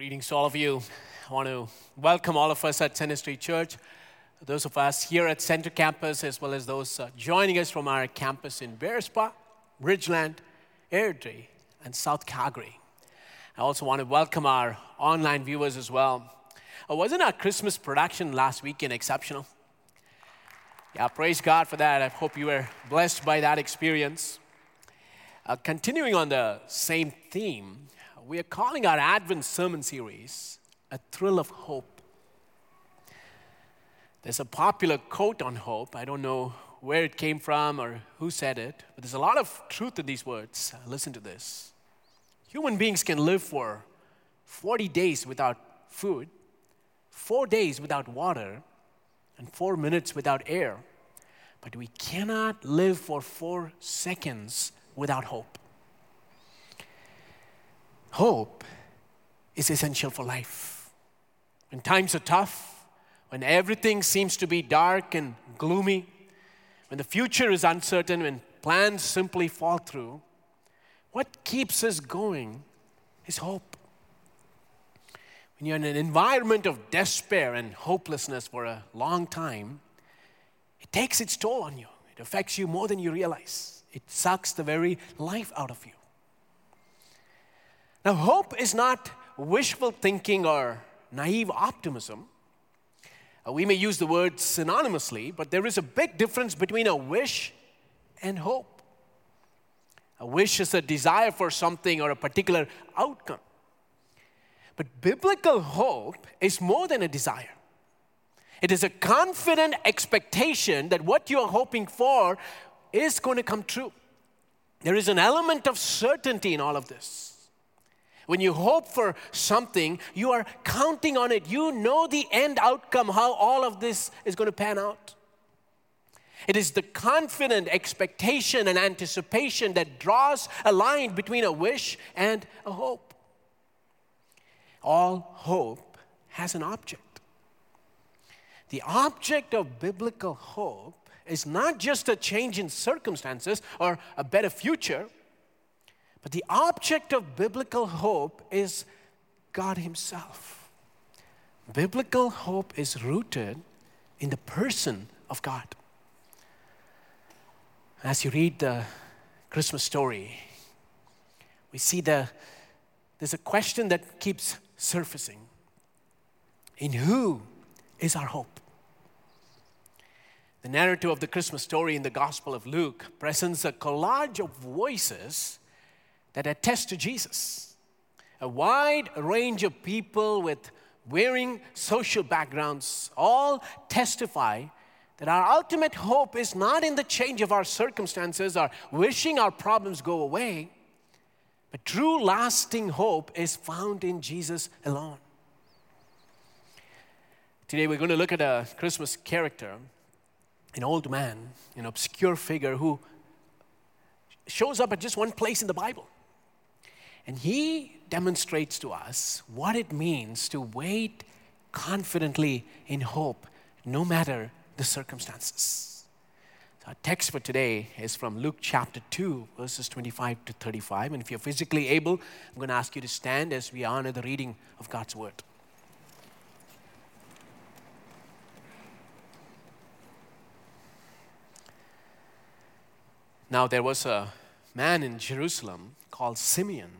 Greetings to all of you. I want to welcome all of us at Center Street Church, those of us here at Center Campus, as well as those uh, joining us from our campus in Bearspaw, Ridgeland, Airdrie, and South Calgary. I also want to welcome our online viewers as well. Uh, wasn't our Christmas production last weekend exceptional? Yeah, praise God for that. I hope you were blessed by that experience. Uh, continuing on the same theme, we are calling our Advent sermon series A Thrill of Hope. There's a popular quote on hope. I don't know where it came from or who said it, but there's a lot of truth in these words. Listen to this. Human beings can live for 40 days without food, four days without water, and four minutes without air, but we cannot live for four seconds without hope. Hope is essential for life. When times are tough, when everything seems to be dark and gloomy, when the future is uncertain, when plans simply fall through, what keeps us going is hope. When you're in an environment of despair and hopelessness for a long time, it takes its toll on you. It affects you more than you realize. It sucks the very life out of you. Now, hope is not wishful thinking or naive optimism. Uh, we may use the word synonymously, but there is a big difference between a wish and hope. A wish is a desire for something or a particular outcome. But biblical hope is more than a desire. It is a confident expectation that what you are hoping for is going to come true. There is an element of certainty in all of this. When you hope for something, you are counting on it. You know the end outcome, how all of this is going to pan out. It is the confident expectation and anticipation that draws a line between a wish and a hope. All hope has an object. The object of biblical hope is not just a change in circumstances or a better future but the object of biblical hope is God Himself. Biblical hope is rooted in the person of God. As you read the Christmas story, we see the, there's a question that keeps surfacing In who is our hope? The narrative of the Christmas story in the Gospel of Luke presents a collage of voices that attest to Jesus. A wide range of people with varying social backgrounds all testify that our ultimate hope is not in the change of our circumstances or wishing our problems go away, but true lasting hope is found in Jesus alone. Today we're going to look at a Christmas character, an old man, an obscure figure who shows up at just one place in the Bible. And he demonstrates to us what it means to wait confidently in hope, no matter the circumstances. So our text for today is from Luke chapter 2, verses 25 to 35. And if you're physically able, I'm going to ask you to stand as we honor the reading of God's word. Now, there was a man in Jerusalem called Simeon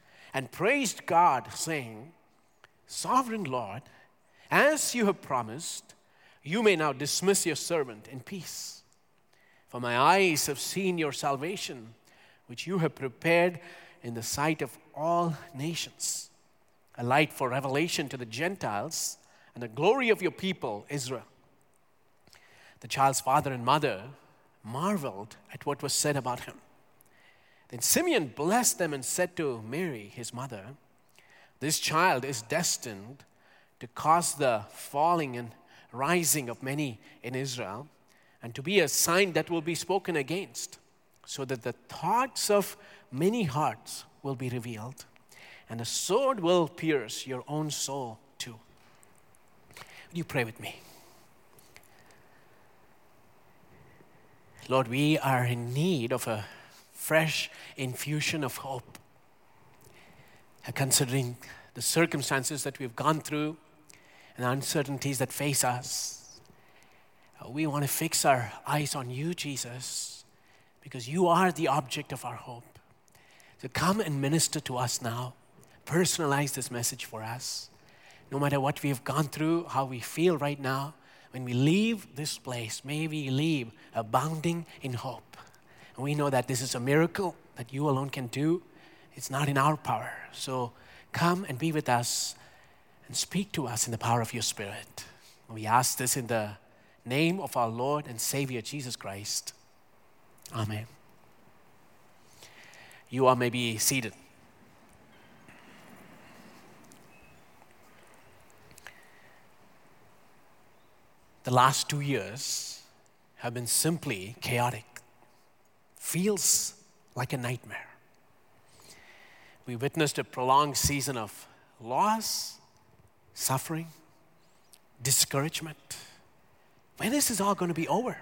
and praised God, saying, Sovereign Lord, as you have promised, you may now dismiss your servant in peace. For my eyes have seen your salvation, which you have prepared in the sight of all nations, a light for revelation to the Gentiles and the glory of your people, Israel. The child's father and mother marveled at what was said about him. Then Simeon blessed them and said to Mary, his mother, This child is destined to cause the falling and rising of many in Israel and to be a sign that will be spoken against, so that the thoughts of many hearts will be revealed, and a sword will pierce your own soul too. Would you pray with me? Lord, we are in need of a fresh infusion of hope. Considering the circumstances that we've gone through and the uncertainties that face us, uh, we want to fix our eyes on you, Jesus, because you are the object of our hope. So come and minister to us now. Personalize this message for us. No matter what we have gone through, how we feel right now, when we leave this place, may we leave abounding in hope. And we know that this is a miracle that you alone can do. It's not in our power. So come and be with us and speak to us in the power of your Spirit. We ask this in the name of our Lord and Savior Jesus Christ. Amen. You are maybe seated. The last two years have been simply chaotic. Feels like a nightmare. We witnessed a prolonged season of loss, suffering, discouragement. When is this all going to be over?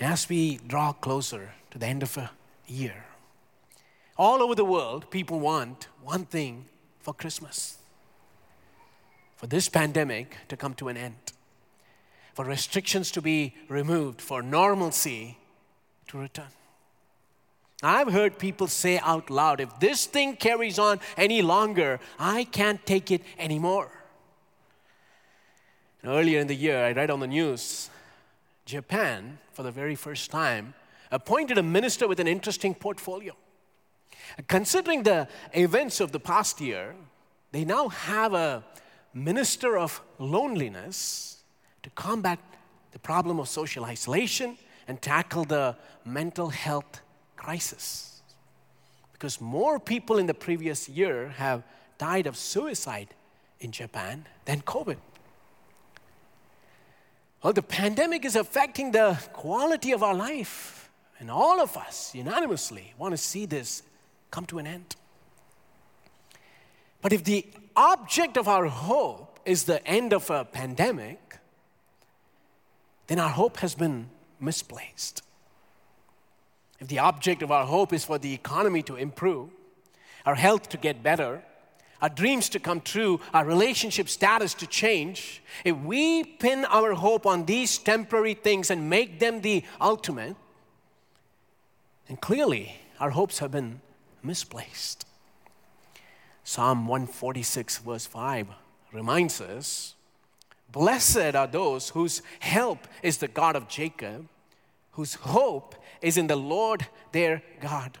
As we draw closer to the end of a year, all over the world, people want one thing for Christmas for this pandemic to come to an end, for restrictions to be removed, for normalcy to return. I've heard people say out loud if this thing carries on any longer, I can't take it anymore. earlier in the year, I read on the news Japan, for the very first time, appointed a minister with an interesting portfolio. Considering the events of the past year, they now have a minister of loneliness to combat the problem of social isolation and tackle the mental health crisis. Because more people in the previous year have died of suicide in Japan than COVID. Well, the pandemic is affecting the quality of our life, and all of us unanimously want to see this come to an end. But if the object of our hope is the end of a pandemic, then our hope has been misplaced. If the object of our hope is for the economy to improve, our health to get better, our dreams to come true, our relationship status to change, if we pin our hope on these temporary things and make them the ultimate, then clearly our hopes have been misplaced. Psalm 146, verse 5 reminds us Blessed are those whose help is the God of Jacob, whose hope is in the Lord their God.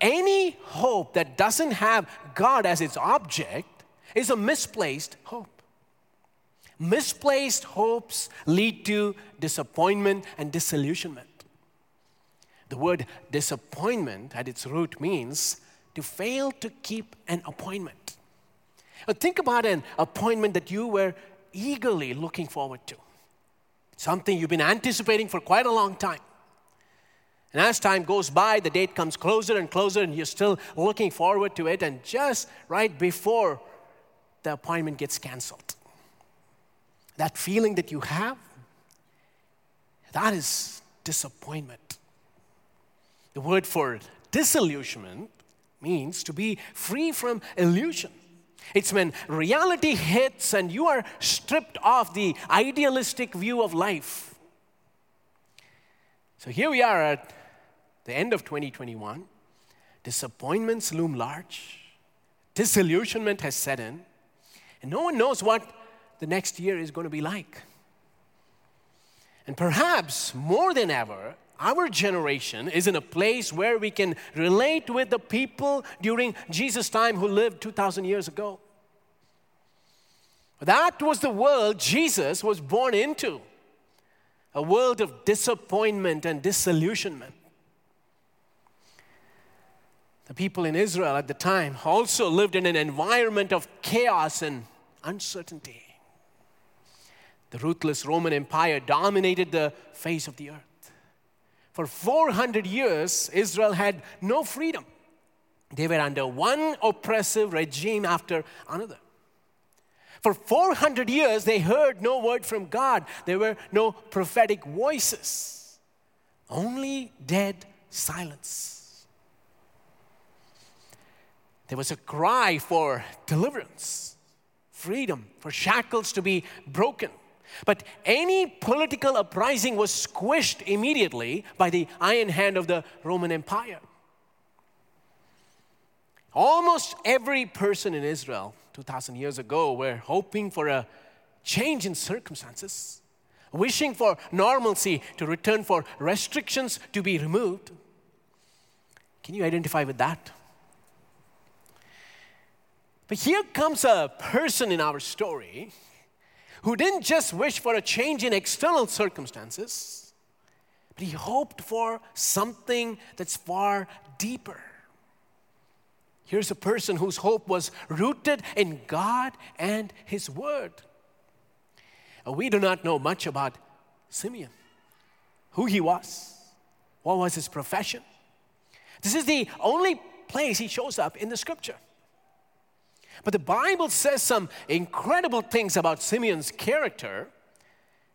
Any hope that doesn't have God as its object is a misplaced hope. Misplaced hopes lead to disappointment and disillusionment. The word disappointment at its root means to fail to keep an appointment. Think about an appointment that you were eagerly looking forward to, something you've been anticipating for quite a long time. And as time goes by, the date comes closer and closer, and you're still looking forward to it, and just right before the appointment gets canceled. That feeling that you have, that is disappointment. The word for disillusionment means to be free from illusion. It's when reality hits and you are stripped of the idealistic view of life. So here we are at the end of 2021. Disappointments loom large, disillusionment has set in, and no one knows what the next year is going to be like. And perhaps more than ever, our generation is in a place where we can relate with the people during Jesus' time who lived 2,000 years ago. That was the world Jesus was born into a world of disappointment and disillusionment. The people in Israel at the time also lived in an environment of chaos and uncertainty. The ruthless Roman Empire dominated the face of the earth. For 400 years, Israel had no freedom. They were under one oppressive regime after another. For 400 years, they heard no word from God. There were no prophetic voices, only dead silence. There was a cry for deliverance, freedom, for shackles to be broken. But any political uprising was squished immediately by the iron hand of the Roman Empire. Almost every person in Israel 2,000 years ago were hoping for a change in circumstances, wishing for normalcy to return, for restrictions to be removed. Can you identify with that? But here comes a person in our story who didn't just wish for a change in external circumstances, but he hoped for something that's far deeper. Here's a person whose hope was rooted in God and His Word. We do not know much about Simeon, who he was, what was his profession. This is the only place he shows up in the scripture. But the Bible says some incredible things about Simeon's character.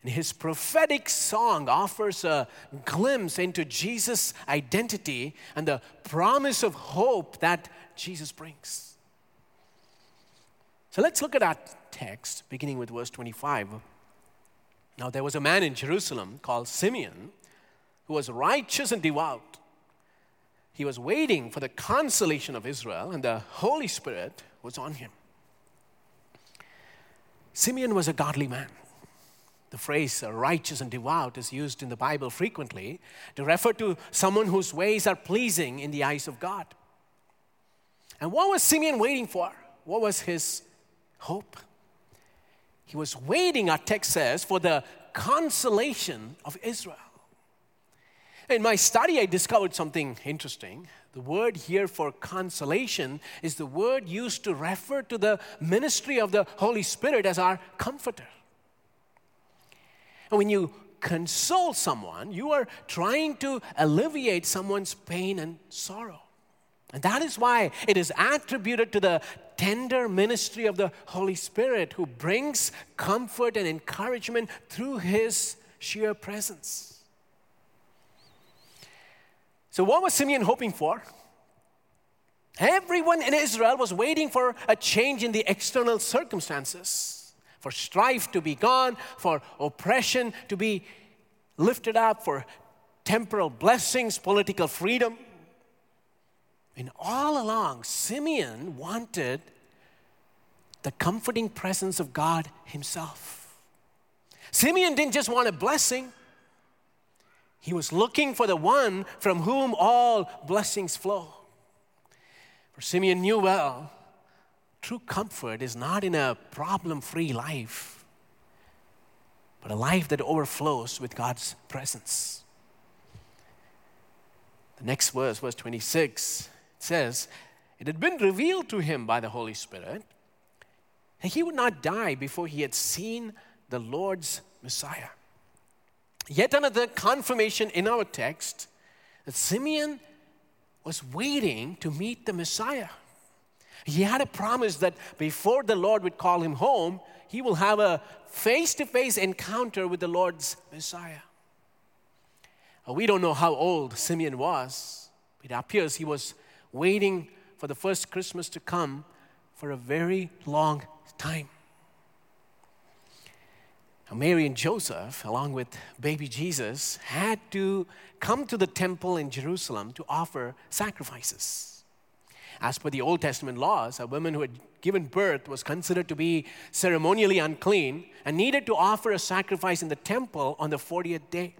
And his prophetic song offers a glimpse into Jesus' identity and the promise of hope that Jesus brings. So let's look at that text, beginning with verse 25. Now, there was a man in Jerusalem called Simeon who was righteous and devout. He was waiting for the consolation of Israel, and the Holy Spirit was on him. Simeon was a godly man. The phrase righteous and devout is used in the Bible frequently to refer to someone whose ways are pleasing in the eyes of God. And what was Simeon waiting for? What was his hope? He was waiting, our text says, for the consolation of Israel. In my study, I discovered something interesting. The word here for consolation is the word used to refer to the ministry of the Holy Spirit as our comforter. And when you console someone, you are trying to alleviate someone's pain and sorrow. And that is why it is attributed to the tender ministry of the Holy Spirit who brings comfort and encouragement through his sheer presence. So, what was Simeon hoping for? Everyone in Israel was waiting for a change in the external circumstances, for strife to be gone, for oppression to be lifted up, for temporal blessings, political freedom. And all along, Simeon wanted the comforting presence of God Himself. Simeon didn't just want a blessing, he was looking for the one from whom all blessings flow. For Simeon knew well, true comfort is not in a problem free life, but a life that overflows with God's presence. The next verse, verse 26, says, It had been revealed to him by the Holy Spirit that he would not die before he had seen the Lord's Messiah. Yet another confirmation in our text that Simeon was waiting to meet the Messiah. He had a promise that before the Lord would call him home, he will have a face to face encounter with the Lord's Messiah. We don't know how old Simeon was. It appears he was waiting for the first Christmas to come for a very long time. Mary and Joseph, along with baby Jesus, had to come to the temple in Jerusalem to offer sacrifices. As per the Old Testament laws, a woman who had given birth was considered to be ceremonially unclean and needed to offer a sacrifice in the temple on the 40th day.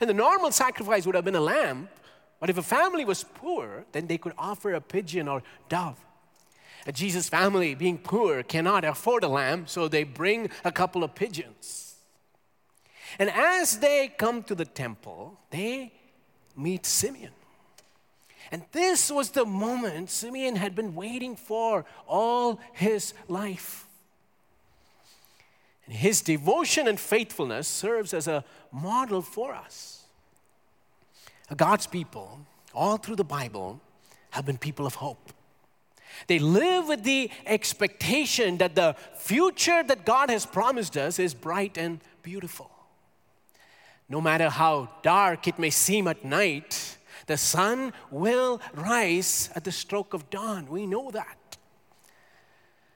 And the normal sacrifice would have been a lamb, but if a family was poor, then they could offer a pigeon or dove. Jesus' family, being poor, cannot afford a lamb, so they bring a couple of pigeons. And as they come to the temple, they meet Simeon. And this was the moment Simeon had been waiting for all his life. And his devotion and faithfulness serves as a model for us. God's people, all through the Bible, have been people of hope. They live with the expectation that the future that God has promised us is bright and beautiful. No matter how dark it may seem at night, the sun will rise at the stroke of dawn. We know that.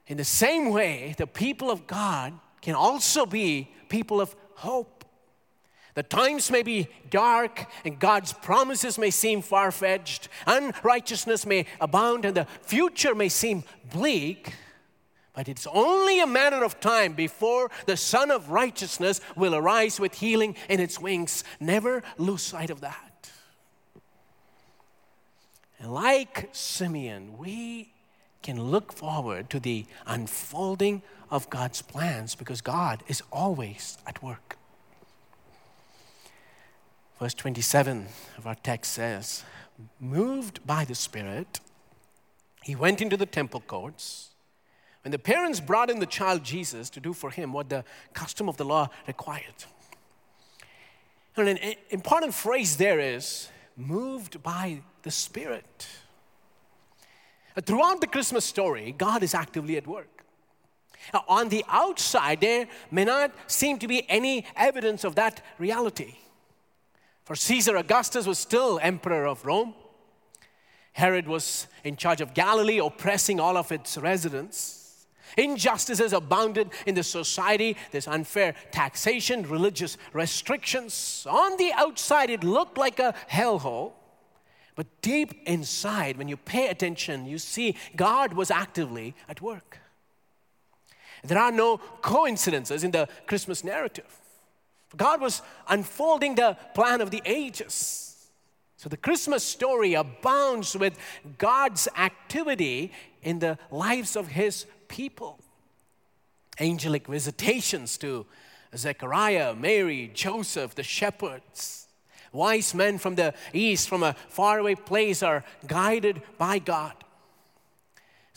In the same way, the people of God can also be people of hope. The times may be dark and God's promises may seem far fetched, unrighteousness may abound, and the future may seem bleak. But it's only a matter of time before the Sun of Righteousness will arise with healing in its wings. Never lose sight of that. And like Simeon, we can look forward to the unfolding of God's plans because God is always at work. Verse 27 of our text says, Moved by the Spirit, he went into the temple courts. When the parents brought in the child Jesus to do for him what the custom of the law required. And an important phrase there is moved by the Spirit. Uh, throughout the Christmas story, God is actively at work. Now, on the outside, there may not seem to be any evidence of that reality. For Caesar Augustus was still emperor of Rome. Herod was in charge of Galilee, oppressing all of its residents. Injustices abounded in the society. There's unfair taxation, religious restrictions. On the outside, it looked like a hellhole. But deep inside, when you pay attention, you see God was actively at work. There are no coincidences in the Christmas narrative. God was unfolding the plan of the ages. So the Christmas story abounds with God's activity in the lives of his people. Angelic visitations to Zechariah, Mary, Joseph, the shepherds. Wise men from the east, from a faraway place, are guided by God.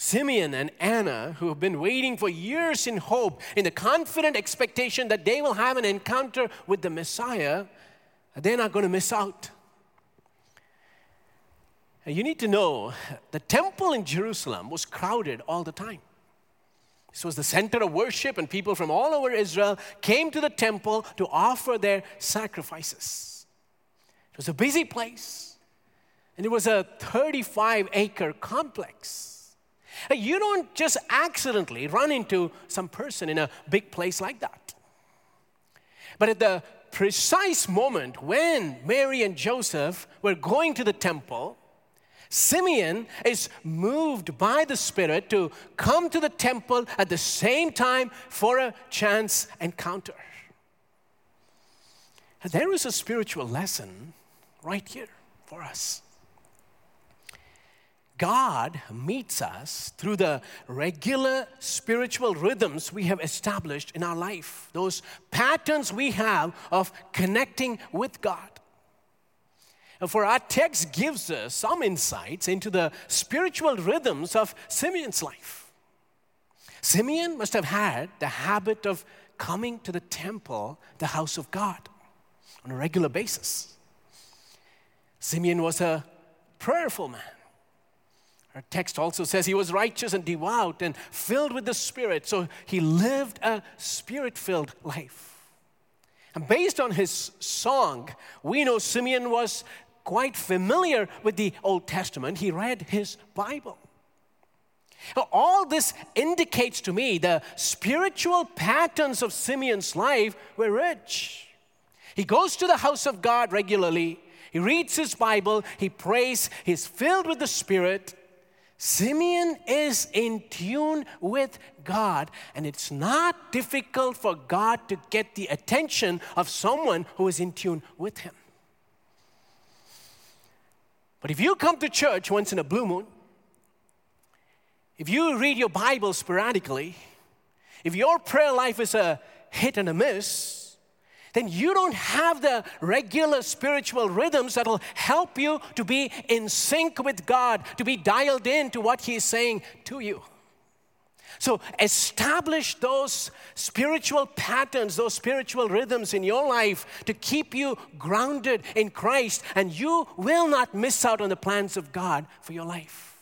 Simeon and Anna, who have been waiting for years in hope, in the confident expectation that they will have an encounter with the Messiah, they're not going to miss out. You need to know the temple in Jerusalem was crowded all the time. This was the center of worship, and people from all over Israel came to the temple to offer their sacrifices. It was a busy place, and it was a 35 acre complex. You don't just accidentally run into some person in a big place like that. But at the precise moment when Mary and Joseph were going to the temple, Simeon is moved by the Spirit to come to the temple at the same time for a chance encounter. There is a spiritual lesson right here for us. God meets us through the regular spiritual rhythms we have established in our life, those patterns we have of connecting with God. And for our text gives us some insights into the spiritual rhythms of Simeon's life. Simeon must have had the habit of coming to the temple, the house of God, on a regular basis. Simeon was a prayerful man. Our text also says he was righteous and devout and filled with the Spirit. So he lived a spirit filled life. And based on his song, we know Simeon was quite familiar with the Old Testament. He read his Bible. Now, all this indicates to me the spiritual patterns of Simeon's life were rich. He goes to the house of God regularly. He reads his Bible, he prays, he's filled with the Spirit, Simeon is in tune with God, and it's not difficult for God to get the attention of someone who is in tune with Him. But if you come to church once in a blue moon, if you read your Bible sporadically, if your prayer life is a hit and a miss, then you don't have the regular spiritual rhythms that'll help you to be in sync with God, to be dialed in to what He's saying to you. So establish those spiritual patterns, those spiritual rhythms in your life to keep you grounded in Christ, and you will not miss out on the plans of God for your life.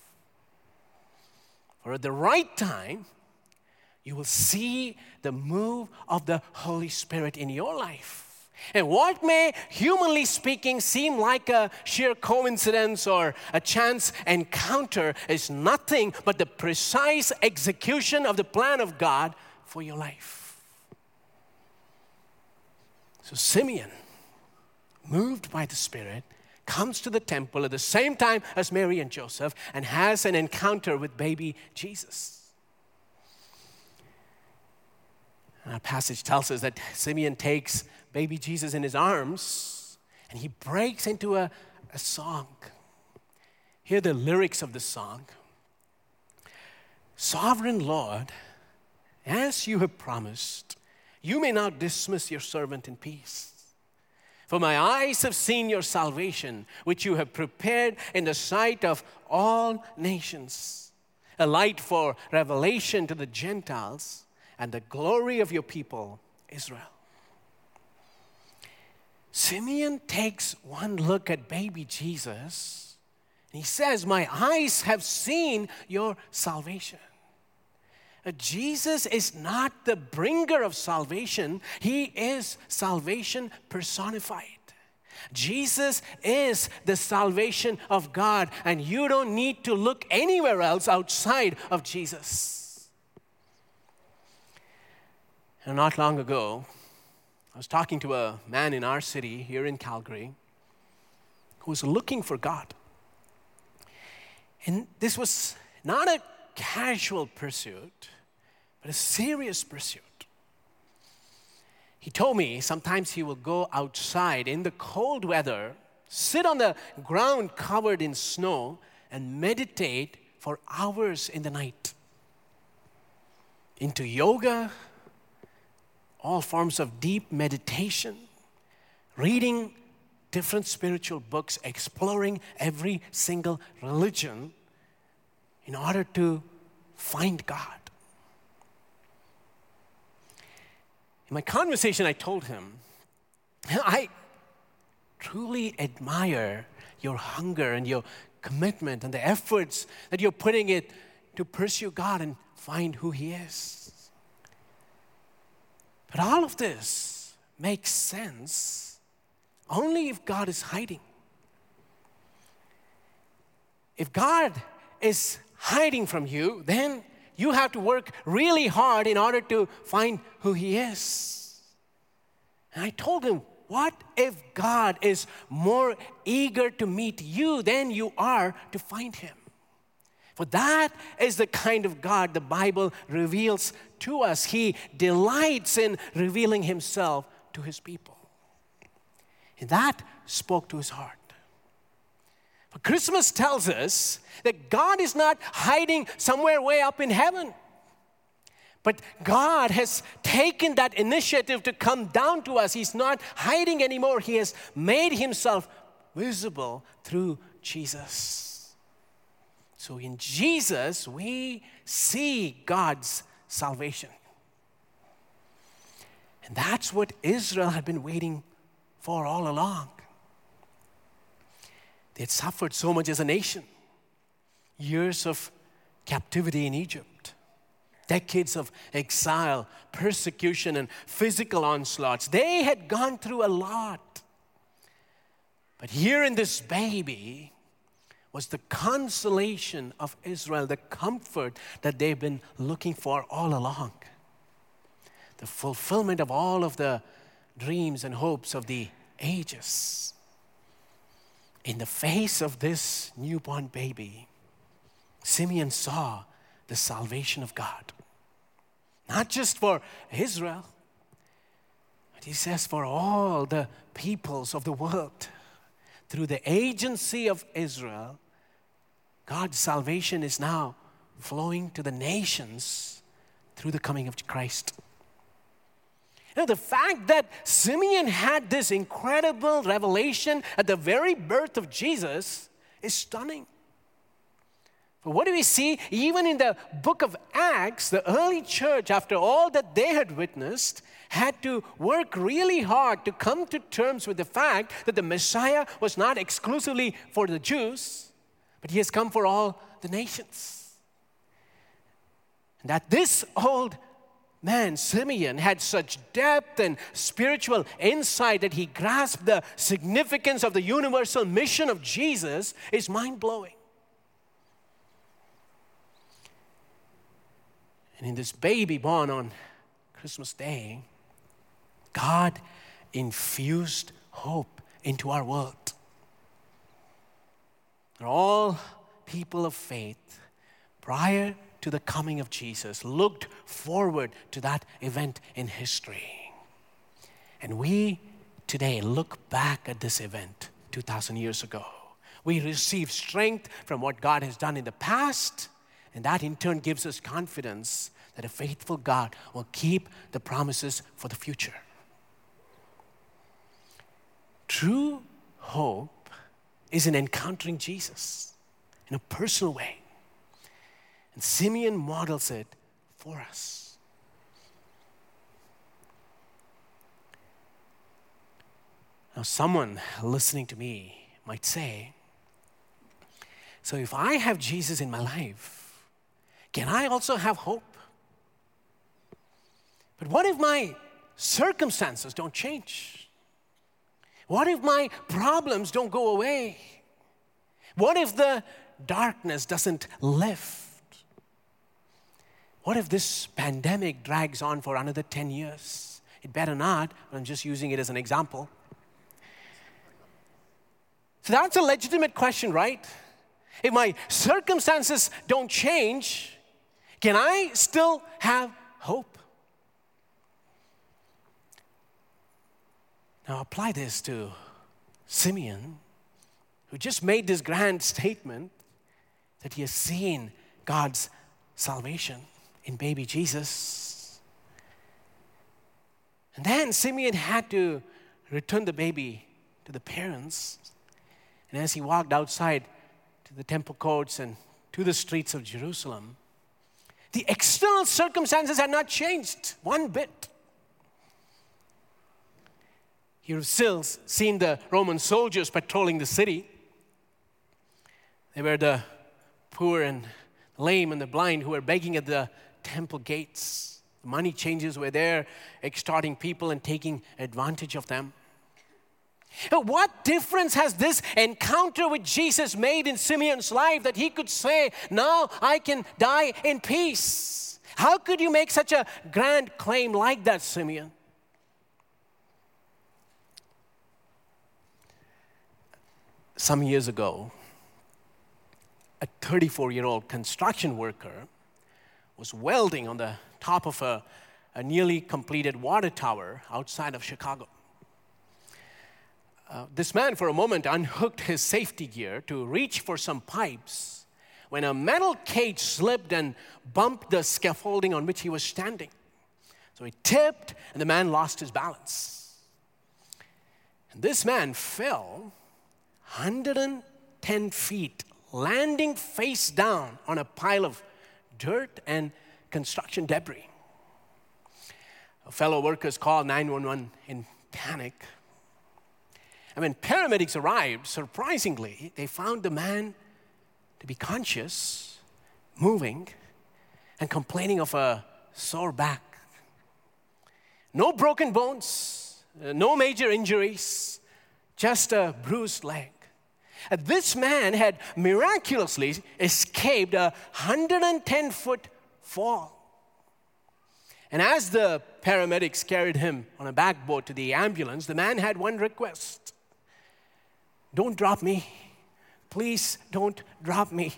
For at the right time, you will see the move of the Holy Spirit in your life. And what may, humanly speaking, seem like a sheer coincidence or a chance encounter is nothing but the precise execution of the plan of God for your life. So, Simeon, moved by the Spirit, comes to the temple at the same time as Mary and Joseph and has an encounter with baby Jesus. Our passage tells us that Simeon takes baby Jesus in his arms and he breaks into a, a song. Hear the lyrics of the song Sovereign Lord, as you have promised, you may not dismiss your servant in peace. For my eyes have seen your salvation, which you have prepared in the sight of all nations, a light for revelation to the Gentiles and the glory of your people, Israel. Simeon takes one look at baby Jesus and he says, My eyes have seen your salvation. Uh, Jesus is not the bringer of salvation, He is salvation personified. Jesus is the salvation of God, and you don't need to look anywhere else outside of Jesus. And not long ago, I was talking to a man in our city here in Calgary who was looking for God. And this was not a casual pursuit, but a serious pursuit. He told me sometimes he will go outside in the cold weather, sit on the ground covered in snow, and meditate for hours in the night. Into yoga, all forms of deep meditation, reading different spiritual books, exploring every single religion in order to find God. In my conversation, I told him, I truly admire your hunger and your commitment and the efforts that you're putting it to pursue God and find who He is. But all of this makes sense only if God is hiding. If God is hiding from you, then you have to work really hard in order to find who He is. And I told him, What if God is more eager to meet you than you are to find Him? For that is the kind of God the Bible reveals to us. He delights in revealing Himself to His people. And that spoke to His heart. For Christmas tells us that God is not hiding somewhere way up in heaven. But God has taken that initiative to come down to us. He's not hiding anymore. He has made himself visible through Jesus. So in Jesus, we see God's salvation. And that's what Israel had been waiting for all along. They had suffered so much as a nation years of captivity in Egypt, decades of exile, persecution, and physical onslaughts. They had gone through a lot. But here in this baby, was the consolation of Israel, the comfort that they've been looking for all along. The fulfillment of all of the dreams and hopes of the ages. In the face of this newborn baby, Simeon saw the salvation of God. Not just for Israel, but he says for all the peoples of the world through the agency of Israel, God's salvation is now flowing to the nations through the coming of Christ. You know, the fact that Simeon had this incredible revelation at the very birth of Jesus is stunning. But what do we see? Even in the book of Acts, the early church, after all that they had witnessed, had to work really hard to come to terms with the fact that the Messiah was not exclusively for the Jews, but he has come for all the nations. And that this old man, Simeon, had such depth and spiritual insight that he grasped the significance of the universal mission of Jesus is mind blowing. And in this baby born on Christmas Day, God infused hope into our world. All people of faith, prior to the coming of Jesus, looked forward to that event in history. And we today look back at this event 2,000 years ago. We receive strength from what God has done in the past, and that in turn gives us confidence that a faithful God will keep the promises for the future. True hope is in encountering Jesus in a personal way. And Simeon models it for us. Now, someone listening to me might say, So if I have Jesus in my life, can I also have hope? But what if my circumstances don't change? What if my problems don't go away? What if the darkness doesn't lift? What if this pandemic drags on for another 10 years? It better not, but I'm just using it as an example. So that's a legitimate question, right? If my circumstances don't change, can I still have hope? Now apply this to Simeon, who just made this grand statement that he has seen God's salvation in baby Jesus. And then Simeon had to return the baby to the parents. And as he walked outside to the temple courts and to the streets of Jerusalem, the external circumstances had not changed one bit. He would still seen the Roman soldiers patrolling the city. They were the poor and lame and the blind who were begging at the temple gates. The money changers were there extorting people and taking advantage of them. What difference has this encounter with Jesus made in Simeon's life that he could say, Now I can die in peace? How could you make such a grand claim like that, Simeon? Some years ago, a 34 year old construction worker was welding on the top of a, a nearly completed water tower outside of Chicago. Uh, this man, for a moment, unhooked his safety gear to reach for some pipes when a metal cage slipped and bumped the scaffolding on which he was standing. So he tipped, and the man lost his balance. And this man fell 110 feet, landing face down on a pile of dirt and construction debris. Fellow workers called 911 in panic. And when paramedics arrived, surprisingly, they found the man to be conscious, moving, and complaining of a sore back. No broken bones, uh, no major injuries, just a bruised leg. This man had miraculously escaped a 110 foot fall. And as the paramedics carried him on a backboard to the ambulance, the man had one request Don't drop me. Please don't drop me.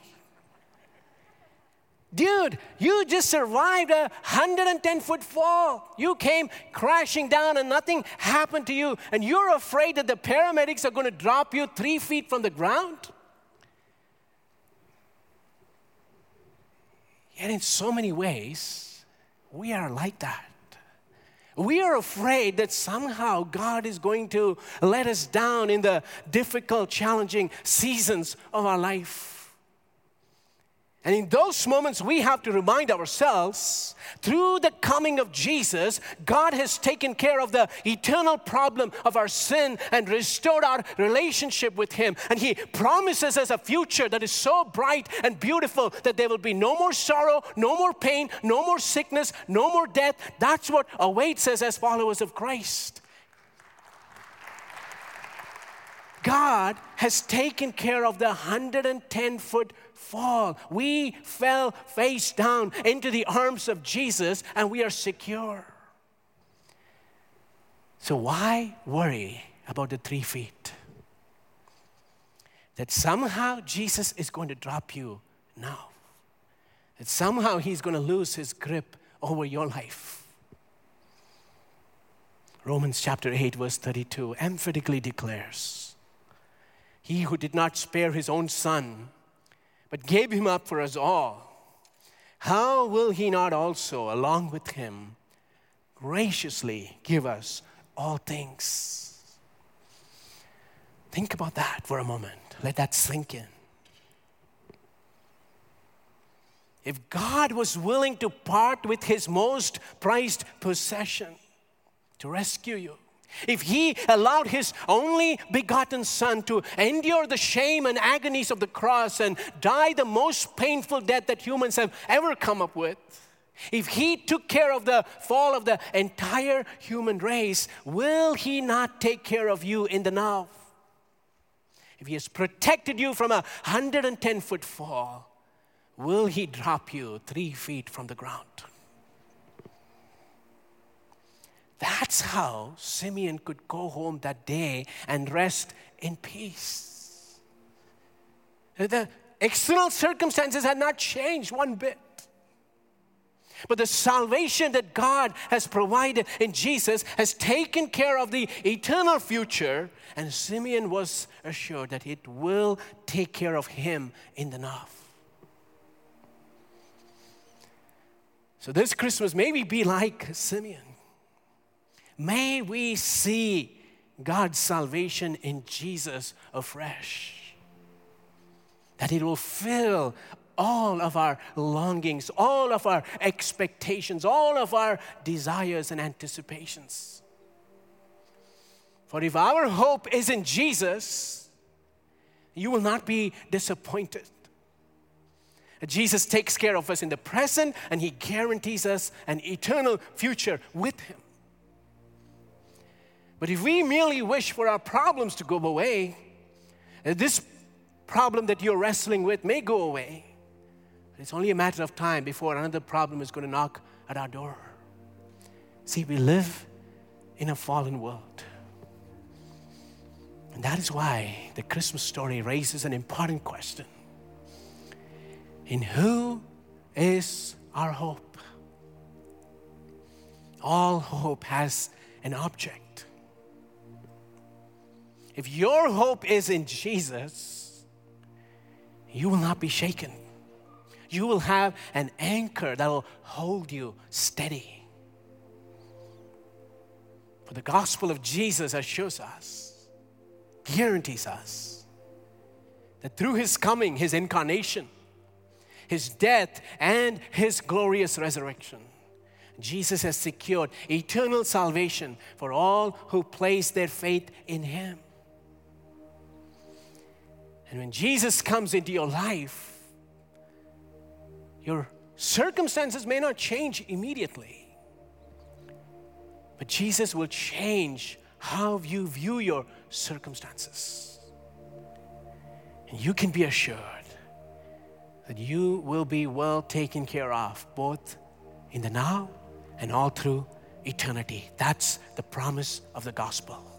Dude, you just survived a 110 foot fall. You came crashing down and nothing happened to you, and you're afraid that the paramedics are going to drop you three feet from the ground? Yet, in so many ways, we are like that. We are afraid that somehow God is going to let us down in the difficult, challenging seasons of our life. And in those moments, we have to remind ourselves through the coming of Jesus, God has taken care of the eternal problem of our sin and restored our relationship with Him. And He promises us a future that is so bright and beautiful that there will be no more sorrow, no more pain, no more sickness, no more death. That's what awaits us as followers of Christ. God has taken care of the 110 foot fall. We fell face down into the arms of Jesus and we are secure. So, why worry about the three feet? That somehow Jesus is going to drop you now. That somehow he's going to lose his grip over your life. Romans chapter 8, verse 32 emphatically declares He who did not spare his own son, but gave him up for us all, how will he not also, along with him, graciously give us all things? Think about that for a moment. Let that sink in. If God was willing to part with his most prized possession to rescue you, if he allowed his only begotten son to endure the shame and agonies of the cross and die the most painful death that humans have ever come up with, if he took care of the fall of the entire human race, will he not take care of you in the now? If he has protected you from a 110 foot fall, will he drop you three feet from the ground? That's how Simeon could go home that day and rest in peace. The external circumstances had not changed one bit. But the salvation that God has provided in Jesus has taken care of the eternal future, and Simeon was assured that it will take care of him in the now. So, this Christmas, maybe be like Simeon. May we see God's salvation in Jesus afresh. That it will fill all of our longings, all of our expectations, all of our desires and anticipations. For if our hope is in Jesus, you will not be disappointed. Jesus takes care of us in the present and He guarantees us an eternal future with Him. But if we merely wish for our problems to go away, uh, this problem that you're wrestling with may go away. But It's only a matter of time before another problem is going to knock at our door. See, we live in a fallen world. And that is why the Christmas story raises an important question In who is our hope? All hope has an object. If your hope is in Jesus, you will not be shaken. You will have an anchor that will hold you steady. For the gospel of Jesus assures us, guarantees us, that through his coming, his incarnation, his death, and his glorious resurrection, Jesus has secured eternal salvation for all who place their faith in him. And when Jesus comes into your life, your circumstances may not change immediately, but Jesus will change how you view your circumstances. And you can be assured that you will be well taken care of, both in the now and all through eternity. That's the promise of the gospel.